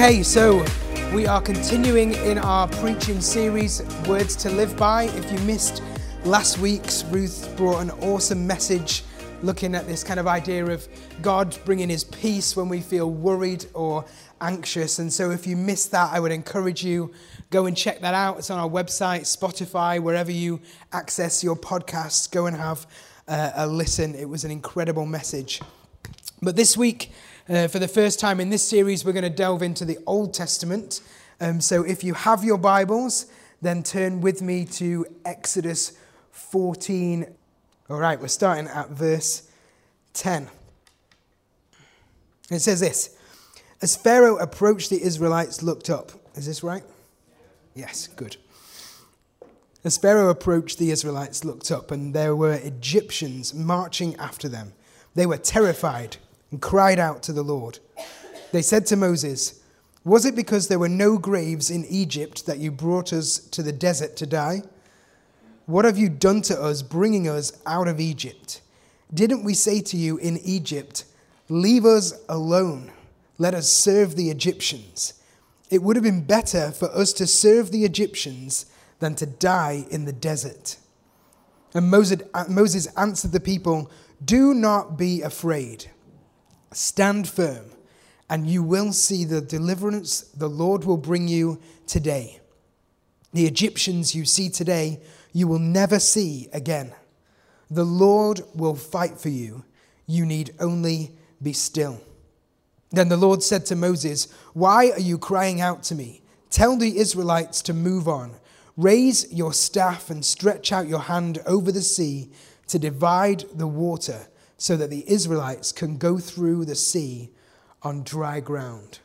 Okay, so we are continuing in our preaching series, Words to Live By. If you missed last week's, Ruth brought an awesome message looking at this kind of idea of God bringing his peace when we feel worried or anxious. And so if you missed that, I would encourage you go and check that out. It's on our website, Spotify, wherever you access your podcasts. Go and have uh, a listen. It was an incredible message. But this week, uh, for the first time in this series, we're going to delve into the Old Testament. Um, so if you have your Bibles, then turn with me to Exodus 14. All right, we're starting at verse 10. It says this As Pharaoh approached, the Israelites looked up. Is this right? Yes, good. As Pharaoh approached, the Israelites looked up, and there were Egyptians marching after them. They were terrified and cried out to the Lord. They said to Moses, Was it because there were no graves in Egypt that you brought us to the desert to die? What have you done to us, bringing us out of Egypt? Didn't we say to you in Egypt, Leave us alone, let us serve the Egyptians? It would have been better for us to serve the Egyptians than to die in the desert. And Moses answered the people, Do not be afraid. Stand firm, and you will see the deliverance the Lord will bring you today. The Egyptians you see today, you will never see again. The Lord will fight for you. You need only be still. Then the Lord said to Moses, Why are you crying out to me? Tell the Israelites to move on. Raise your staff and stretch out your hand over the sea to divide the water so that the Israelites can go through the sea on dry ground.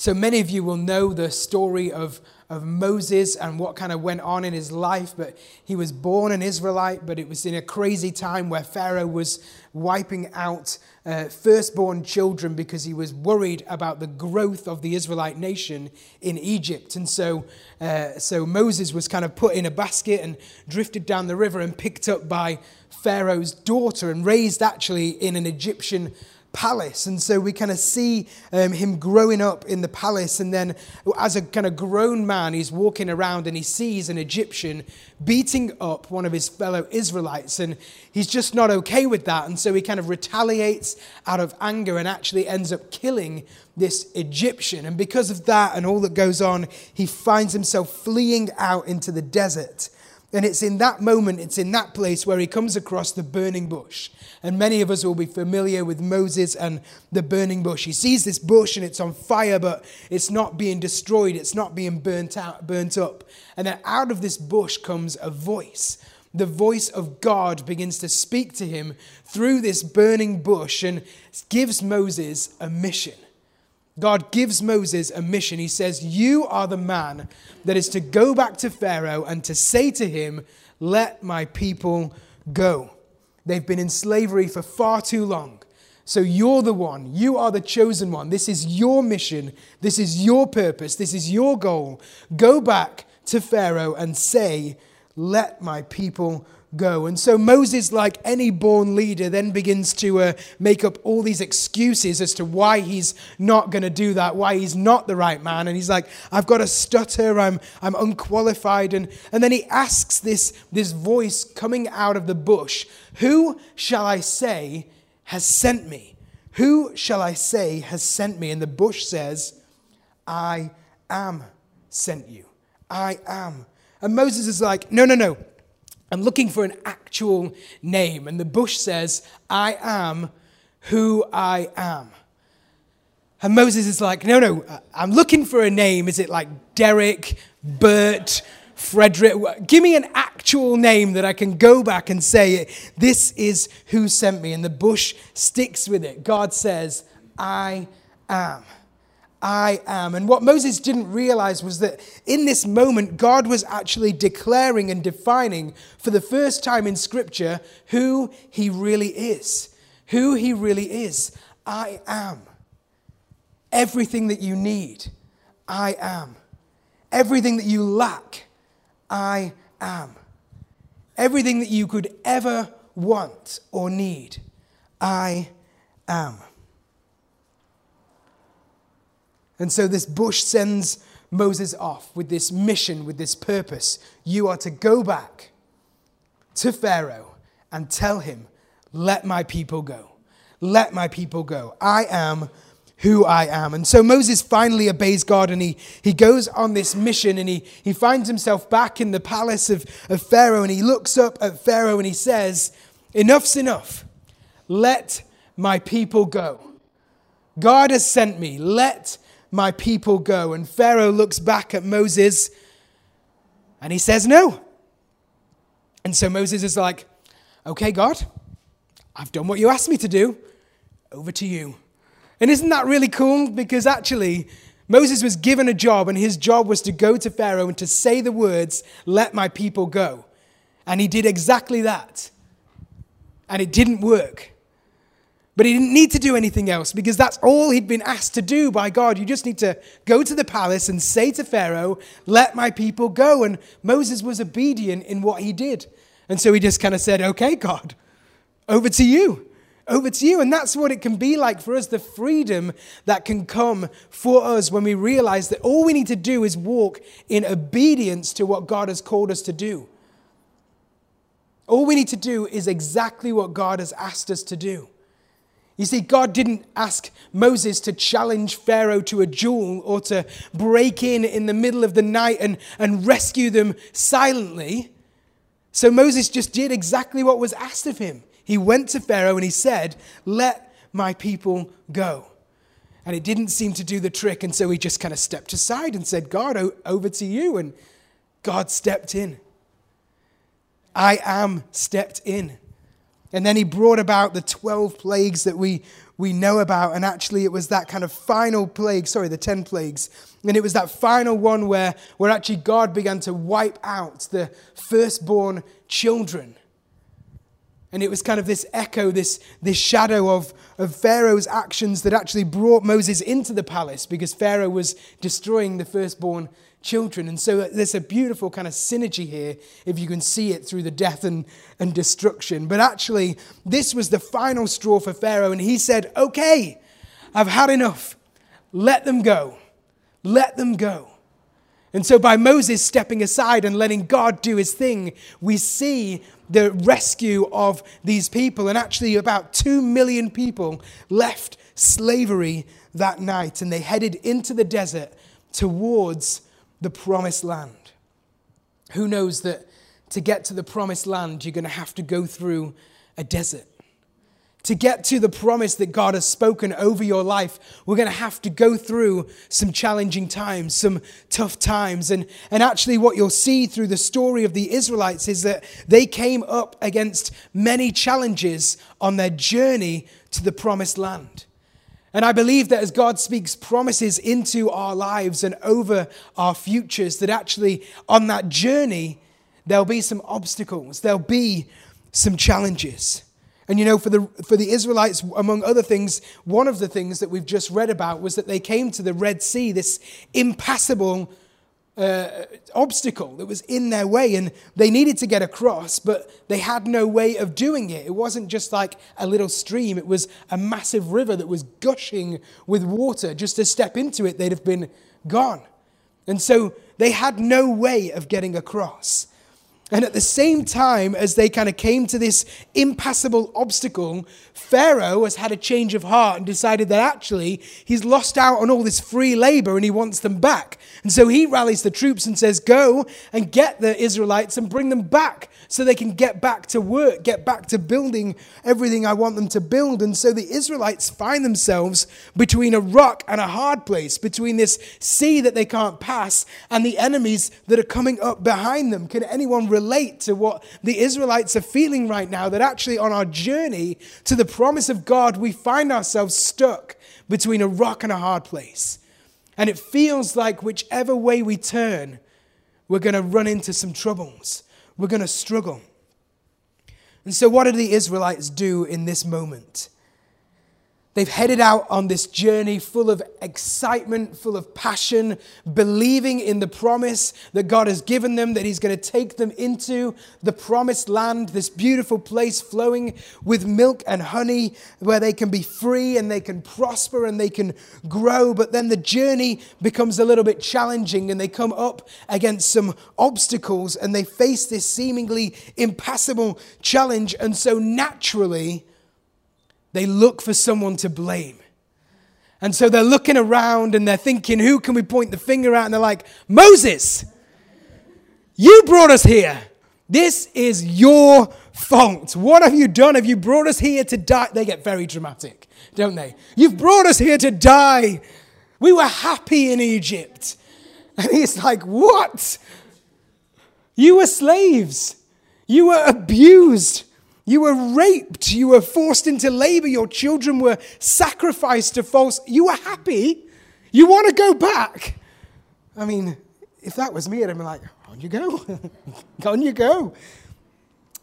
So many of you will know the story of, of Moses and what kind of went on in his life, but he was born an Israelite, but it was in a crazy time where Pharaoh was wiping out uh, firstborn children because he was worried about the growth of the Israelite nation in Egypt. And so, uh, so Moses was kind of put in a basket and drifted down the river and picked up by Pharaoh's daughter and raised actually in an Egyptian palace. And so we kind of see um, him growing up in the palace. And then, as a kind of grown man, he's walking around and he sees an Egyptian beating up one of his fellow Israelites. And he's just not okay with that. And so he kind of retaliates out of anger and actually ends up killing this Egyptian. And because of that and all that goes on, he finds himself fleeing out into the desert. And it's in that moment, it's in that place where he comes across the burning bush. And many of us will be familiar with Moses and the burning bush. He sees this bush and it's on fire, but it's not being destroyed, it's not being burnt out, burnt up. And then out of this bush comes a voice. The voice of God begins to speak to him through this burning bush and gives Moses a mission. God gives Moses a mission. He says, You are the man that is to go back to Pharaoh and to say to him, Let my people go. They've been in slavery for far too long. So you're the one. You are the chosen one. This is your mission. This is your purpose. This is your goal. Go back to Pharaoh and say, Let my people go. And so Moses, like any born leader, then begins to uh, make up all these excuses as to why he's not going to do that, why he's not the right man. And he's like, I've got a stutter, I'm, I'm unqualified. And, and then he asks this, this voice coming out of the bush, Who shall I say has sent me? Who shall I say has sent me? And the bush says, I am sent you. I am. And Moses is like, No, no, no. I'm looking for an actual name. And the bush says, I am who I am. And Moses is like, no, no, uh, I'm looking for a name. Is it like Derek, Bert, Frederick? Give me an actual name that I can go back and say, this is who sent me. And the bush sticks with it. God says, I am. I am. And what Moses didn't realize was that in this moment, God was actually declaring and defining for the first time in Scripture who he really is. Who he really is. I am. Everything that you need, I am. Everything that you lack, I am. Everything that you could ever want or need, I am. And so this bush sends Moses off with this mission, with this purpose. You are to go back to Pharaoh and tell him, Let my people go. Let my people go. I am who I am. And so Moses finally obeys God and he, he goes on this mission and he, he finds himself back in the palace of, of Pharaoh and he looks up at Pharaoh and he says, Enough's enough. Let my people go. God has sent me. Let my people go. And Pharaoh looks back at Moses and he says, No. And so Moses is like, Okay, God, I've done what you asked me to do. Over to you. And isn't that really cool? Because actually, Moses was given a job, and his job was to go to Pharaoh and to say the words, Let my people go. And he did exactly that. And it didn't work. But he didn't need to do anything else because that's all he'd been asked to do by God. You just need to go to the palace and say to Pharaoh, Let my people go. And Moses was obedient in what he did. And so he just kind of said, Okay, God, over to you over to you. And that's what it can be like for us the freedom that can come for us when we realize that all we need to do is walk in obedience to what God has called us to do. All we need to do is exactly what God has asked us to do. You see, God didn't ask Moses to challenge Pharaoh to a duel or to break in in the middle of the night and, and rescue them silently. So Moses just did exactly what was asked of him. He went to Pharaoh and he said, Let my people go. And it didn't seem to do the trick. And so he just kind of stepped aside and said, God, over to you. And God stepped in. I am stepped in. And then he brought about the 12 plagues that we, we know about. And actually, it was that kind of final plague, sorry, the 10 plagues. And it was that final one where, where actually God began to wipe out the firstborn children. And it was kind of this echo, this, this shadow of, of Pharaoh's actions that actually brought Moses into the palace because Pharaoh was destroying the firstborn children. And so there's a beautiful kind of synergy here if you can see it through the death and, and destruction. But actually, this was the final straw for Pharaoh. And he said, Okay, I've had enough. Let them go. Let them go. And so, by Moses stepping aside and letting God do his thing, we see the rescue of these people. And actually, about two million people left slavery that night and they headed into the desert towards the promised land. Who knows that to get to the promised land, you're going to have to go through a desert? to get to the promise that God has spoken over your life, we're going to have to go through some challenging times, some tough times. And, and actually, what you'll see through the story of the Israelites is that they came up against many challenges on their journey to the promised land. And I believe that as God speaks promises into our lives and over our futures, that actually on that journey, there'll be some obstacles, there'll be some challenges. And you know, for the, for the Israelites, among other things, one of the things that we've just read about was that they came to the Red Sea, this impassable uh, obstacle that was in their way, and they needed to get across, but they had no way of doing it. It wasn't just like a little stream, it was a massive river that was gushing with water. Just to step into it, they'd have been gone. And so they had no way of getting across. And at the same time as they kind of came to this impassable obstacle, Pharaoh has had a change of heart and decided that actually he's lost out on all this free labor and he wants them back. And so he rallies the troops and says, Go and get the Israelites and bring them back so they can get back to work, get back to building everything I want them to build. And so the Israelites find themselves between a rock and a hard place, between this sea that they can't pass and the enemies that are coming up behind them. Can anyone relate to what the Israelites are feeling right now? That actually on our journey to the promise of God, we find ourselves stuck between a rock and a hard place. And it feels like whichever way we turn, we're going to run into some troubles we're going to struggle. And so, what did the Israelites do in this moment? They've headed out on this journey full of excitement, full of passion, believing in the promise that God has given them, that He's going to take them into the promised land, this beautiful place flowing with milk and honey, where they can be free and they can prosper and they can grow. But then the journey becomes a little bit challenging and they come up against some obstacles and they face this seemingly impassable challenge. And so naturally, they look for someone to blame. And so they're looking around and they're thinking, who can we point the finger at? And they're like, Moses, you brought us here. This is your fault. What have you done? Have you brought us here to die? They get very dramatic, don't they? You've brought us here to die. We were happy in Egypt. And he's like, What? You were slaves. You were abused. You were raped. You were forced into labor. Your children were sacrificed to false. You were happy. You want to go back. I mean, if that was me, I'd be like, on you go. on you go.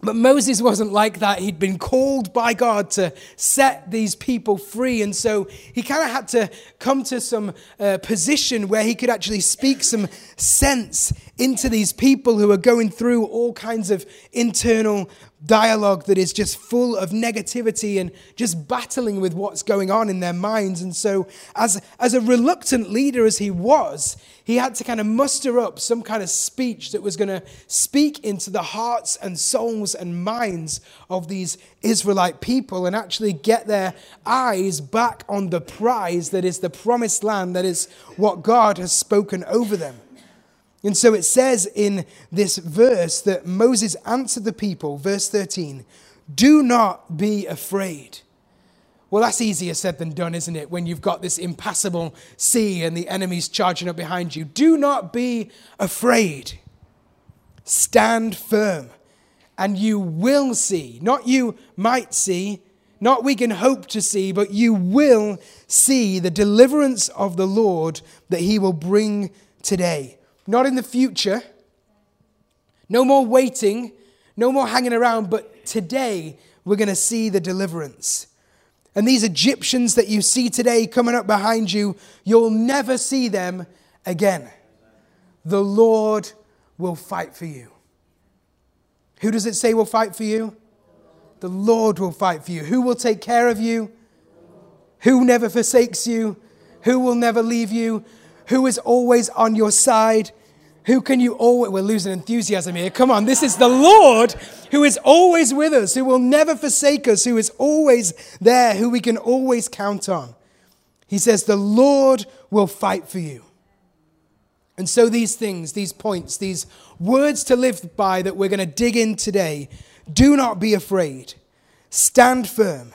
But Moses wasn't like that. He'd been called by God to set these people free. And so he kind of had to come to some uh, position where he could actually speak some sense into these people who are going through all kinds of internal dialogue that is just full of negativity and just battling with what's going on in their minds. And so, as, as a reluctant leader as he was, he had to kind of muster up some kind of speech that was going to speak into the hearts and souls and minds of these Israelite people and actually get their eyes back on the prize that is the promised land, that is what God has spoken over them. And so it says in this verse that Moses answered the people, verse 13, do not be afraid. Well, that's easier said than done, isn't it? When you've got this impassable sea and the enemy's charging up behind you. Do not be afraid. Stand firm, and you will see. Not you might see, not we can hope to see, but you will see the deliverance of the Lord that he will bring today not in the future. No more waiting, no more hanging around, but today we're going to see the deliverance. And these Egyptians that you see today coming up behind you, you'll never see them again. The Lord will fight for you. Who does it say will fight for you? The Lord will fight for you. Who will take care of you? Who never forsakes you? Who will never leave you? Who is always on your side. Who can you always, we're losing enthusiasm here. Come on, this is the Lord who is always with us, who will never forsake us, who is always there, who we can always count on. He says, The Lord will fight for you. And so, these things, these points, these words to live by that we're going to dig in today do not be afraid. Stand firm.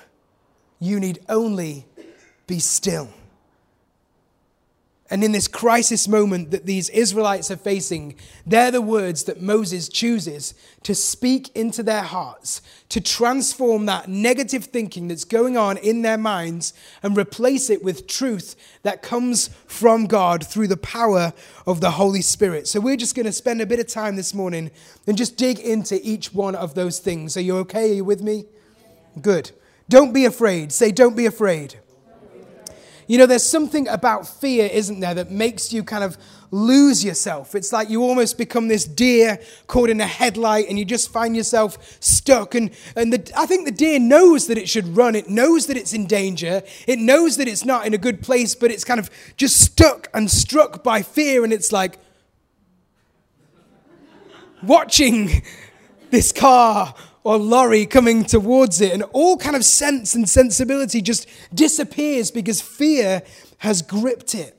You need only be still. And in this crisis moment that these Israelites are facing, they're the words that Moses chooses to speak into their hearts, to transform that negative thinking that's going on in their minds and replace it with truth that comes from God through the power of the Holy Spirit. So we're just going to spend a bit of time this morning and just dig into each one of those things. Are you okay? Are you with me? Good. Don't be afraid. Say, don't be afraid. You know, there's something about fear, isn't there, that makes you kind of lose yourself. It's like you almost become this deer caught in a headlight and you just find yourself stuck. And, and the, I think the deer knows that it should run, it knows that it's in danger, it knows that it's not in a good place, but it's kind of just stuck and struck by fear. And it's like watching this car or lorry coming towards it, and all kind of sense and sensibility just disappears because fear has gripped it.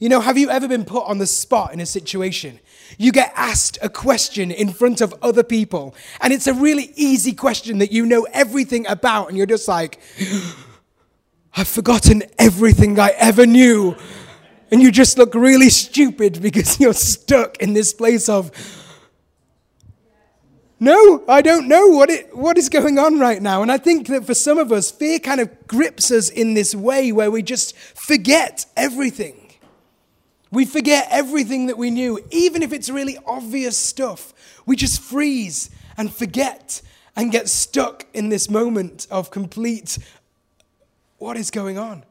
You know, have you ever been put on the spot in a situation? You get asked a question in front of other people, and it's a really easy question that you know everything about, and you're just like, I've forgotten everything I ever knew. And you just look really stupid because you're stuck in this place of, no, I don't know what, it, what is going on right now. And I think that for some of us, fear kind of grips us in this way where we just forget everything. We forget everything that we knew, even if it's really obvious stuff. We just freeze and forget and get stuck in this moment of complete what is going on?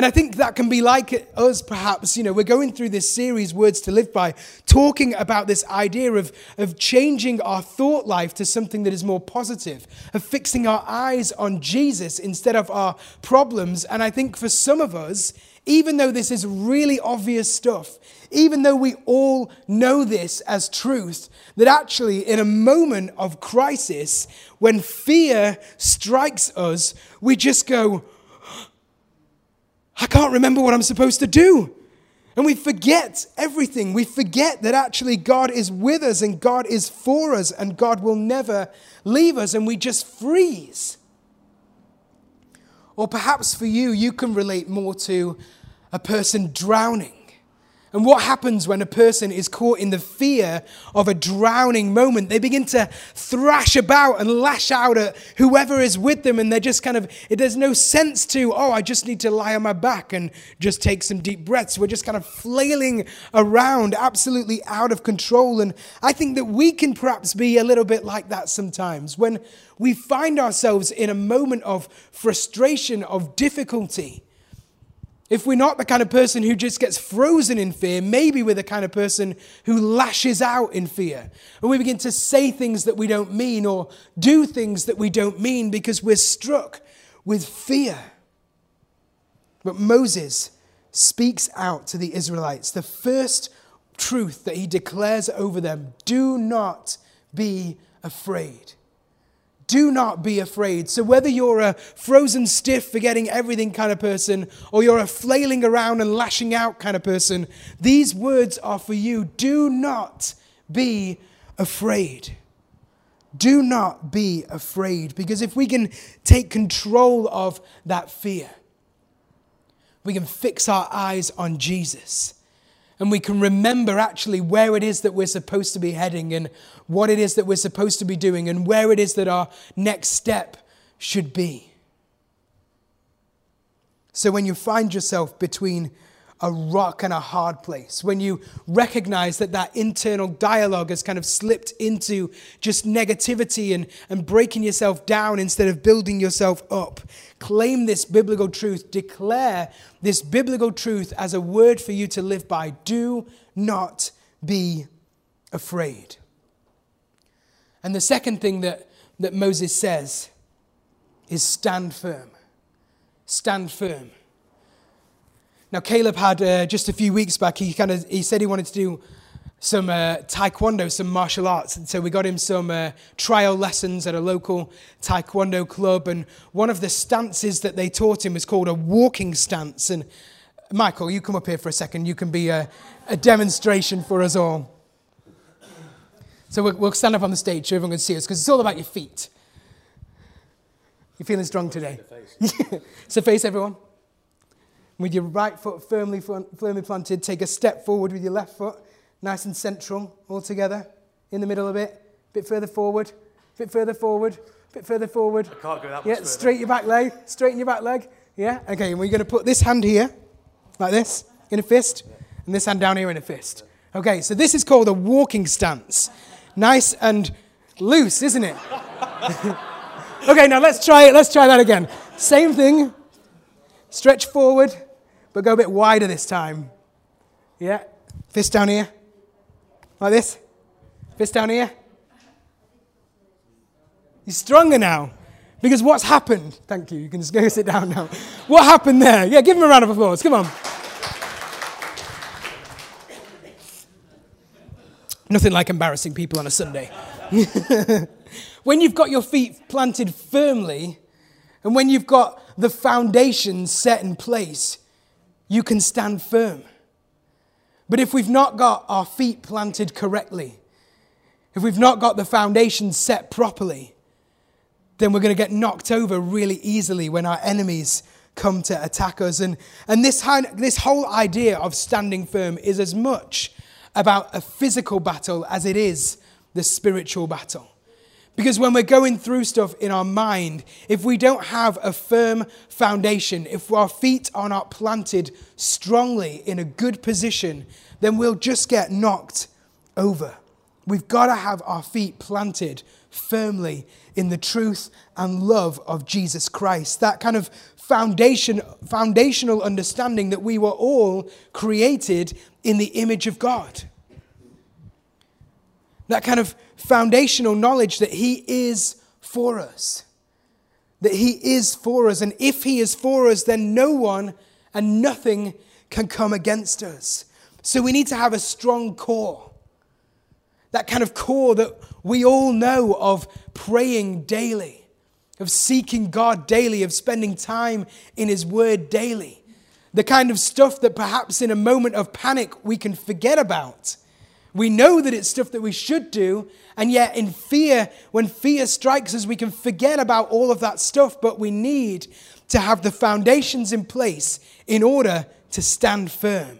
And I think that can be like us, perhaps. You know, we're going through this series, Words to Live By, talking about this idea of, of changing our thought life to something that is more positive, of fixing our eyes on Jesus instead of our problems. And I think for some of us, even though this is really obvious stuff, even though we all know this as truth, that actually in a moment of crisis, when fear strikes us, we just go, I can't remember what I'm supposed to do. And we forget everything. We forget that actually God is with us and God is for us and God will never leave us and we just freeze. Or perhaps for you, you can relate more to a person drowning and what happens when a person is caught in the fear of a drowning moment? They begin to thrash about and lash out at whoever is with them, and they're just kind of, it, there's no sense to, oh, I just need to lie on my back and just take some deep breaths. We're just kind of flailing around, absolutely out of control. And I think that we can perhaps be a little bit like that sometimes when we find ourselves in a moment of frustration, of difficulty if we're not the kind of person who just gets frozen in fear, maybe we're the kind of person who lashes out in fear. And we begin to say things that we don't mean or do things that we don't mean because we're struck with fear. But Moses speaks out to the Israelites. The first truth that he declares over them do not be afraid. Do not be afraid. So, whether you're a frozen stiff, forgetting everything kind of person, or you're a flailing around and lashing out kind of person, these words are for you. Do not be afraid. Do not be afraid. Because if we can take control of that fear, we can fix our eyes on Jesus and we can remember actually where it is that we're supposed to be heading and what it is that we're supposed to be doing and where it is that our next step should be. So when you find yourself between a rock and a hard place, when you recognize that that internal dialogue has kind of slipped into just negativity and, and breaking yourself down instead of building yourself up, claim this biblical truth, declare this biblical truth as a word for you to live by. Do not be afraid. And the second thing that, that Moses says is stand firm. Stand firm. Now, Caleb had uh, just a few weeks back, he kind of he said he wanted to do some uh, taekwondo, some martial arts. And so we got him some uh, trial lessons at a local taekwondo club. And one of the stances that they taught him was called a walking stance. And Michael, you come up here for a second. You can be a, a demonstration for us all. So we'll, we'll stand up on the stage so everyone can see us because it's all about your feet. You feeling strong today? so face everyone. With your right foot firmly, firmly planted, take a step forward with your left foot, nice and central, all together. In the middle a bit, a bit further forward, a bit further forward, a bit further forward. I can't go that Yeah, straight your back leg, straighten your back leg. Yeah, okay, and we're going to put this hand here, like this, in a fist, and this hand down here in a fist. Okay, so this is called a walking stance. Nice and loose, isn't it? okay, now let's try it. Let's try that again. Same thing. Stretch forward, but go a bit wider this time. Yeah. Fist down here. Like this. Fist down here. You're stronger now. Because what's happened? Thank you. You can just go sit down now. What happened there? Yeah, give him a round of applause. Come on. Nothing like embarrassing people on a Sunday. when you've got your feet planted firmly, and when you've got the foundation set in place, you can stand firm. But if we've not got our feet planted correctly, if we've not got the foundation set properly, then we're going to get knocked over really easily when our enemies come to attack us. And, and this, this whole idea of standing firm is as much about a physical battle as it is the spiritual battle. Because when we're going through stuff in our mind, if we don't have a firm foundation, if our feet are not planted strongly in a good position, then we'll just get knocked over. We've got to have our feet planted firmly in the truth and love of Jesus Christ. That kind of foundation, foundational understanding that we were all created in the image of God. That kind of foundational knowledge that He is for us. That He is for us. And if He is for us, then no one and nothing can come against us. So we need to have a strong core. That kind of core that we all know of praying daily, of seeking God daily, of spending time in His Word daily. The kind of stuff that perhaps in a moment of panic we can forget about. We know that it's stuff that we should do, and yet in fear, when fear strikes us, we can forget about all of that stuff, but we need to have the foundations in place in order to stand firm.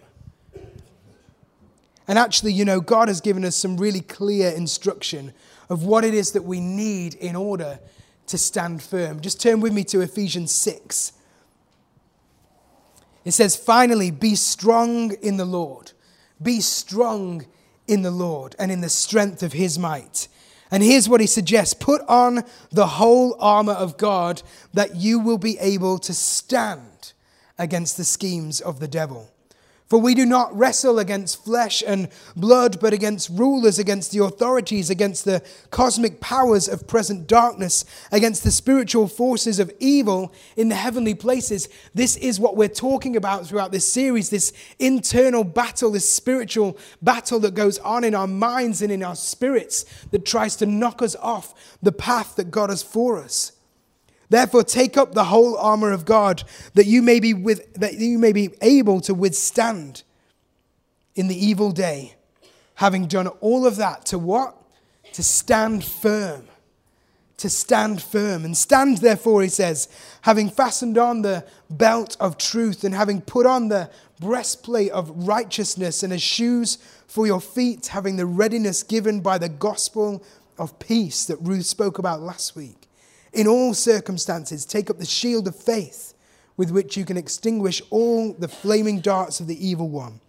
And actually, you know, God has given us some really clear instruction of what it is that we need in order to stand firm. Just turn with me to Ephesians 6. It says, Finally, be strong in the Lord. Be strong in the Lord and in the strength of his might. And here's what he suggests put on the whole armor of God that you will be able to stand against the schemes of the devil. For we do not wrestle against flesh and blood, but against rulers, against the authorities, against the cosmic powers of present darkness, against the spiritual forces of evil in the heavenly places. This is what we're talking about throughout this series this internal battle, this spiritual battle that goes on in our minds and in our spirits that tries to knock us off the path that God has for us. Therefore, take up the whole armor of God, that you may be with, that you may be able to withstand in the evil day. Having done all of that, to what? To stand firm. To stand firm. And stand, therefore, he says, having fastened on the belt of truth, and having put on the breastplate of righteousness, and as shoes for your feet, having the readiness given by the gospel of peace that Ruth spoke about last week in all circumstances, take up the shield of faith with which you can extinguish all the flaming darts of the evil one.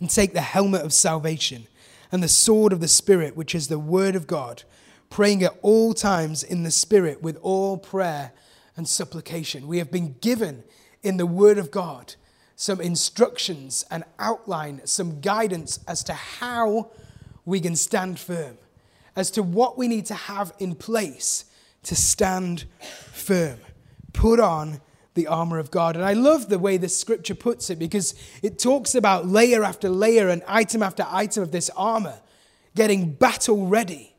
And take the helmet of salvation and the sword of the Spirit, which is the word of God, praying at all times in the Spirit with all prayer and supplication. We have been given in the word of God some instructions and outline, some guidance as to how we can stand firm, as to what we need to have in place to stand firm. Put on the armor of God. And I love the way the scripture puts it because it talks about layer after layer and item after item of this armor getting battle ready.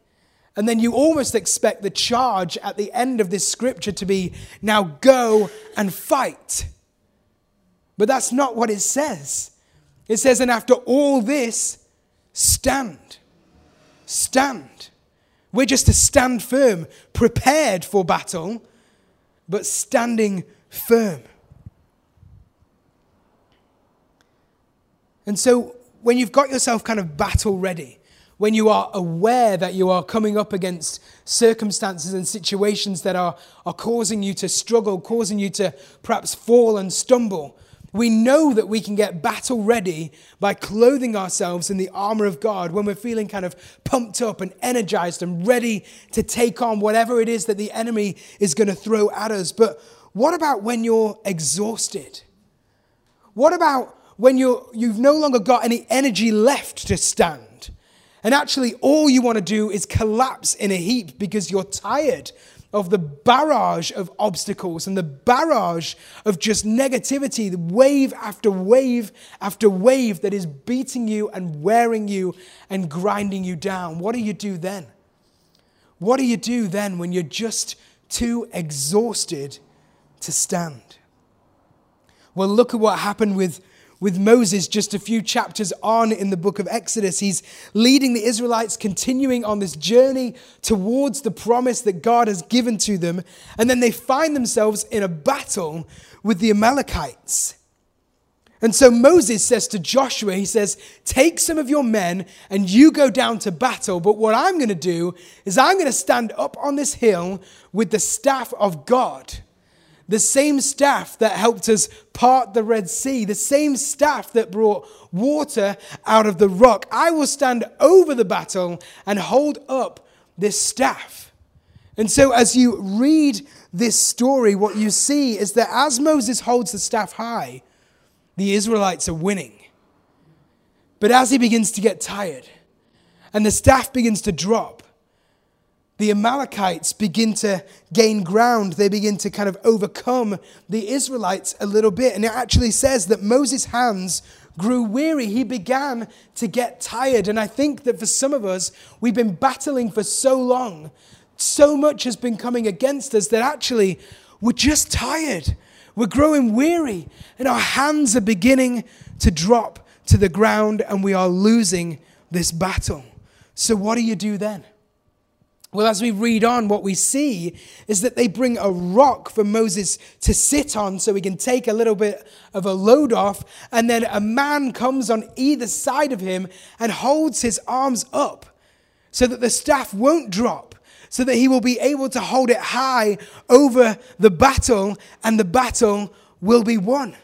And then you almost expect the charge at the end of this scripture to be now go and fight. But that's not what it says. It says, and after all this, stand. Stand. We're just to stand firm, prepared for battle, but standing firm. And so, when you've got yourself kind of battle ready, when you are aware that you are coming up against circumstances and situations that are, are causing you to struggle, causing you to perhaps fall and stumble, we know that we can get battle ready by clothing ourselves in the armor of God when we're feeling kind of pumped up and energized and ready to take on whatever it is that the enemy is going to throw at us. But what about when you're exhausted? What about when you're, you've no longer got any energy left to stand? And actually, all you want to do is collapse in a heap because you're tired of the barrage of obstacles and the barrage of just negativity, the wave after wave after wave that is beating you and wearing you and grinding you down. What do you do then? What do you do then when you're just too exhausted to stand? Well, look at what happened with with Moses just a few chapters on in the book of Exodus. He's leading the Israelites, continuing on this journey towards the promise that God has given to them. And then they find themselves in a battle with the Amalekites. And so Moses says to Joshua, he says, Take some of your men and you go down to battle. But what I'm going to do is I'm going to stand up on this hill with the staff of God the same staff that helped us part the Red Sea, the same staff that brought water out of the rock. I will stand over the battle and hold up this staff. And so, as you read this story, what you see is that as Moses holds the staff high, the Israelites are winning. But as he begins to get tired and the staff begins to drop, the Amalekites begin to gain ground. They begin to kind of overcome the Israelites a little bit. And it actually says that Moses' hands grew weary. He began to get tired. And I think that for some of us, we've been battling for so long. So much has been coming against us that actually we're just tired. We're growing weary. And our hands are beginning to drop to the ground and we are losing this battle. So, what do you do then? Well, as we read on, what we see is that they bring a rock for Moses to sit on so he can take a little bit of a load off. And then a man comes on either side of him and holds his arms up so that the staff won't drop, so that he will be able to hold it high over the battle and the battle will be won.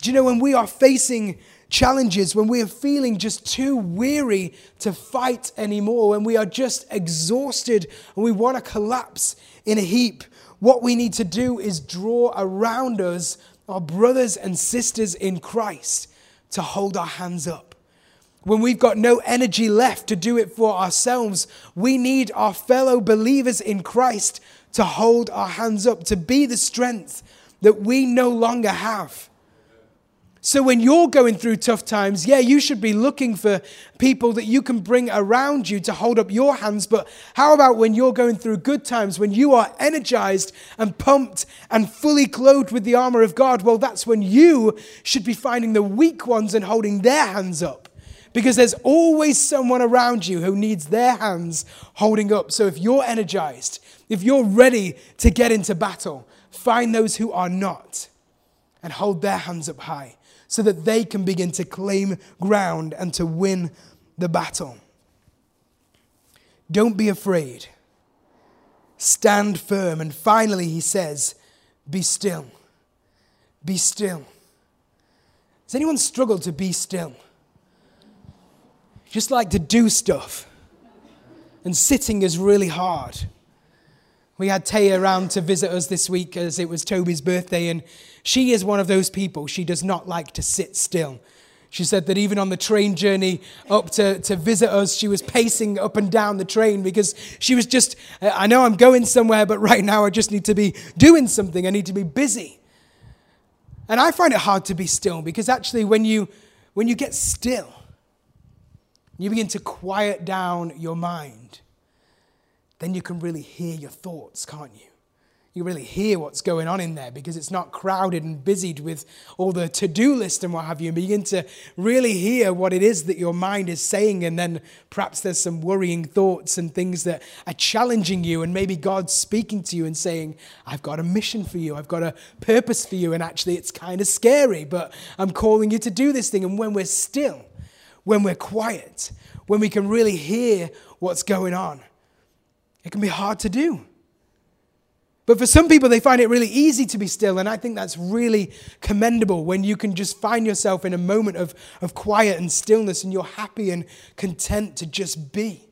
Do you know when we are facing challenges, when we are feeling just too weary to fight anymore, when we are just exhausted and we want to collapse in a heap, what we need to do is draw around us our brothers and sisters in Christ to hold our hands up. When we've got no energy left to do it for ourselves, we need our fellow believers in Christ to hold our hands up, to be the strength that we no longer have. So when you're going through tough times, yeah, you should be looking for people that you can bring around you to hold up your hands. But how about when you're going through good times, when you are energized and pumped and fully clothed with the armor of God? Well, that's when you should be finding the weak ones and holding their hands up. Because there's always someone around you who needs their hands holding up. So if you're energized, if you're ready to get into battle, find those who are not and hold their hands up high so that they can begin to claim ground and to win the battle. Don't be afraid. Stand firm. And finally, he says, Be still. Be still. Does anyone struggle to be still? Just like to do stuff. And sitting is really hard. We had Taya around to visit us this week as it was Toby's birthday, and she is one of those people. She does not like to sit still. She said that even on the train journey up to, to visit us, she was pacing up and down the train because she was just, I know I'm going somewhere, but right now I just need to be doing something. I need to be busy. And I find it hard to be still because actually, when you, when you get still, you begin to quiet down your mind then you can really hear your thoughts, can't you? You really hear what's going on in there because it's not crowded and busied with all the to do list and what have you. And begin to really hear what it is that your mind is saying. And then perhaps there's some worrying thoughts and things that are challenging you. And maybe God's speaking to you and saying, I've got a mission for you, I've got a purpose for you. And actually, it's kind of scary, but I'm calling you to do this thing. And when we're still, when we're quiet, when we can really hear what's going on, it can be hard to do. But for some people, they find it really easy to be still. And I think that's really commendable when you can just find yourself in a moment of, of quiet and stillness and you're happy and content to just be.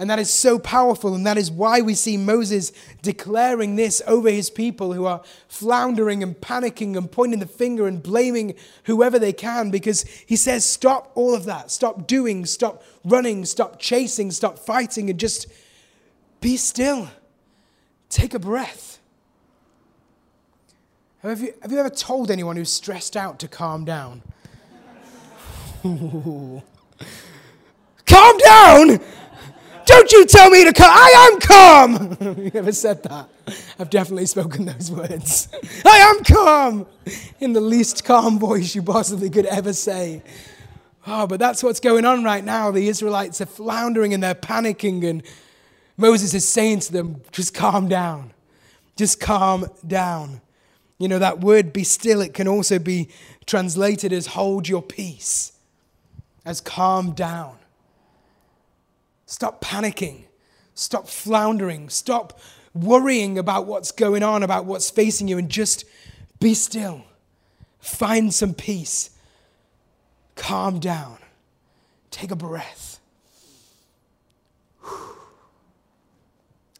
And that is so powerful. And that is why we see Moses declaring this over his people who are floundering and panicking and pointing the finger and blaming whoever they can because he says, Stop all of that. Stop doing, stop running, stop chasing, stop fighting, and just be still. Take a breath. Have you, have you ever told anyone who's stressed out to calm down? calm down! Don't you tell me to calm. I am calm. you ever said that? I've definitely spoken those words. I am calm in the least calm voice you possibly could ever say. Oh, but that's what's going on right now. The Israelites are floundering and they're panicking, and Moses is saying to them, just calm down. Just calm down. You know, that word be still, it can also be translated as hold your peace, as calm down. Stop panicking. Stop floundering. Stop worrying about what's going on, about what's facing you, and just be still. Find some peace. Calm down. Take a breath.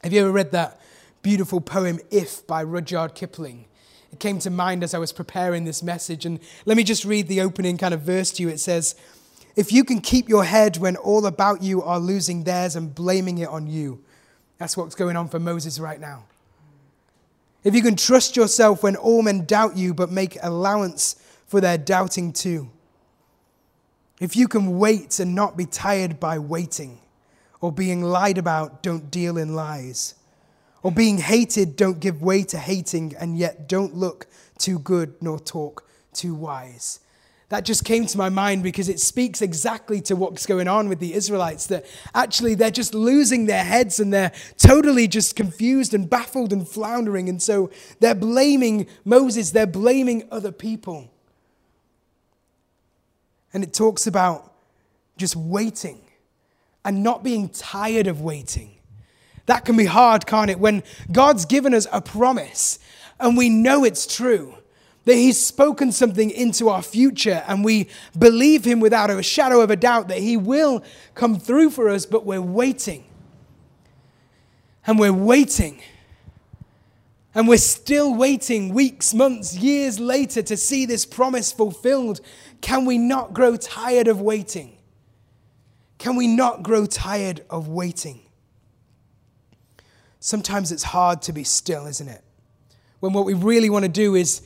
Have you ever read that beautiful poem, If, by Rudyard Kipling? It came to mind as I was preparing this message. And let me just read the opening kind of verse to you. It says, If you can keep your head when all about you are losing theirs and blaming it on you, that's what's going on for Moses right now. If you can trust yourself when all men doubt you, but make allowance for their doubting too. If you can wait and not be tired by waiting, or being lied about, don't deal in lies. Or being hated, don't give way to hating, and yet don't look too good nor talk too wise. That just came to my mind because it speaks exactly to what's going on with the Israelites. That actually they're just losing their heads and they're totally just confused and baffled and floundering. And so they're blaming Moses, they're blaming other people. And it talks about just waiting and not being tired of waiting. That can be hard, can't it? When God's given us a promise and we know it's true, that He's spoken something into our future and we believe Him without a shadow of a doubt that He will come through for us, but we're waiting. And we're waiting. And we're still waiting weeks, months, years later to see this promise fulfilled. Can we not grow tired of waiting? Can we not grow tired of waiting? Sometimes it's hard to be still, isn't it? When what we really want to do is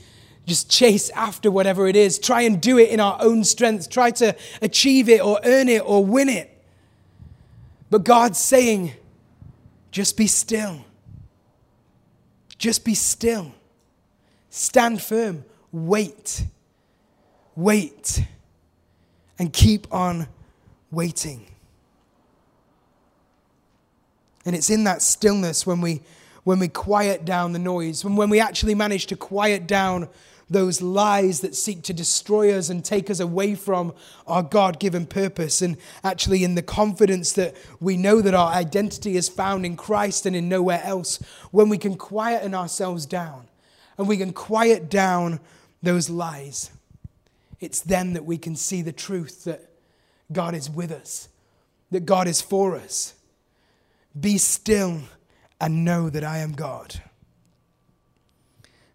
just chase after whatever it is, try and do it in our own strength, try to achieve it or earn it or win it. But God's saying, just be still. Just be still. Stand firm. Wait. Wait. And keep on waiting. And it's in that stillness when we, when we quiet down the noise, when, when we actually manage to quiet down those lies that seek to destroy us and take us away from our God given purpose. And actually, in the confidence that we know that our identity is found in Christ and in nowhere else, when we can quieten ourselves down and we can quiet down those lies, it's then that we can see the truth that God is with us, that God is for us. Be still and know that I am God.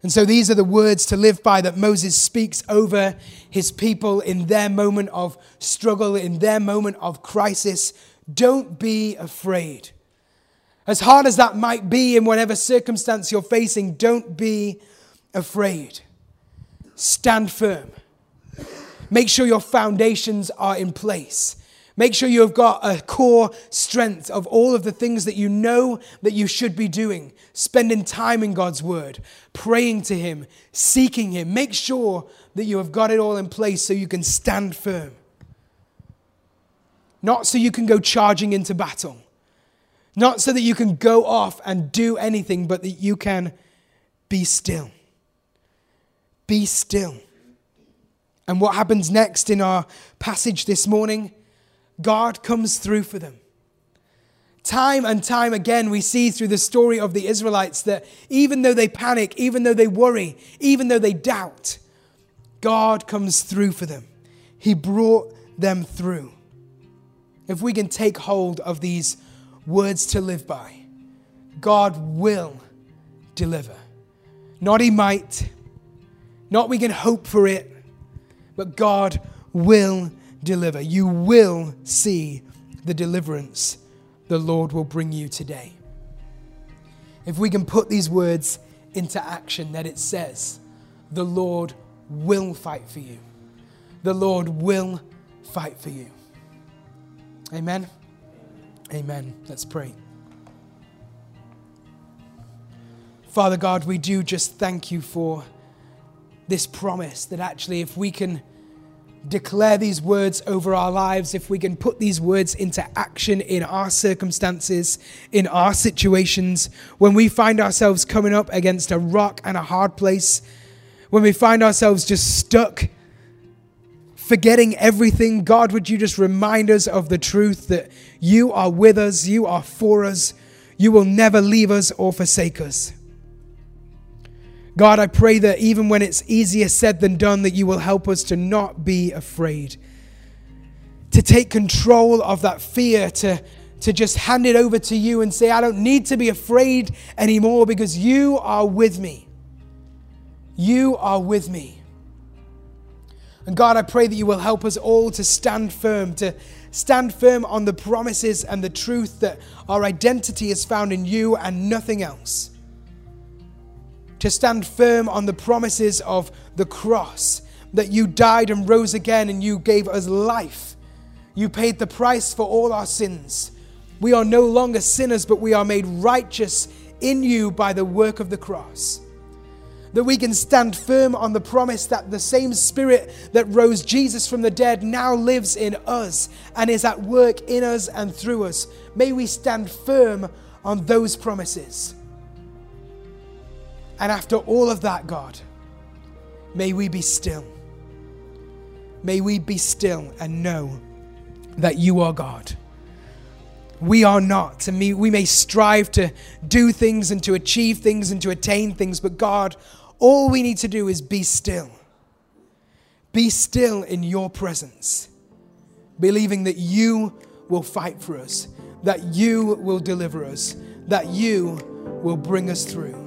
And so these are the words to live by that Moses speaks over his people in their moment of struggle, in their moment of crisis. Don't be afraid. As hard as that might be in whatever circumstance you're facing, don't be afraid. Stand firm. Make sure your foundations are in place. Make sure you have got a core strength of all of the things that you know that you should be doing. Spending time in God's Word, praying to Him, seeking Him. Make sure that you have got it all in place so you can stand firm. Not so you can go charging into battle. Not so that you can go off and do anything, but that you can be still. Be still. And what happens next in our passage this morning? God comes through for them. Time and time again, we see through the story of the Israelites that even though they panic, even though they worry, even though they doubt, God comes through for them. He brought them through. If we can take hold of these words to live by, God will deliver. Not He might, not we can hope for it, but God will deliver. You will see the deliverance the Lord will bring you today. If we can put these words into action, that it says, the Lord will fight for you. The Lord will fight for you. Amen. Amen. Let's pray. Father God, we do just thank you for this promise that actually, if we can declare these words over our lives, if we can put these words into action in our circumstances, in our situations, when we find ourselves coming up against a rock and a hard place, when we find ourselves just stuck, forgetting everything, God, would you just remind us of the truth that you are with us, you are for us, you will never leave us or forsake us. God, I pray that even when it's easier said than done, that you will help us to not be afraid, to take control of that fear, to to just hand it over to you and say, I don't need to be afraid anymore because you are with me. You are with me. And God, I pray that you will help us all to stand firm, to stand firm on the promises and the truth that our identity is found in you and nothing else. To stand firm on the promises of the cross, that you died and rose again and you gave us life. You paid the price for all our sins. We are no longer sinners, but we are made righteous in you by the work of the cross. That we can stand firm on the promise that the same Spirit that rose Jesus from the dead now lives in us and is at work in us and through us. May we stand firm on those promises. And after all of that, God, may we be still. May we be still and know that you are God we are not. And we may strive to do things and to achieve things and to attain things, but God, all we need to do is be still. Be still in your presence, believing that you will fight for us, that you will deliver us, that you will bring us through.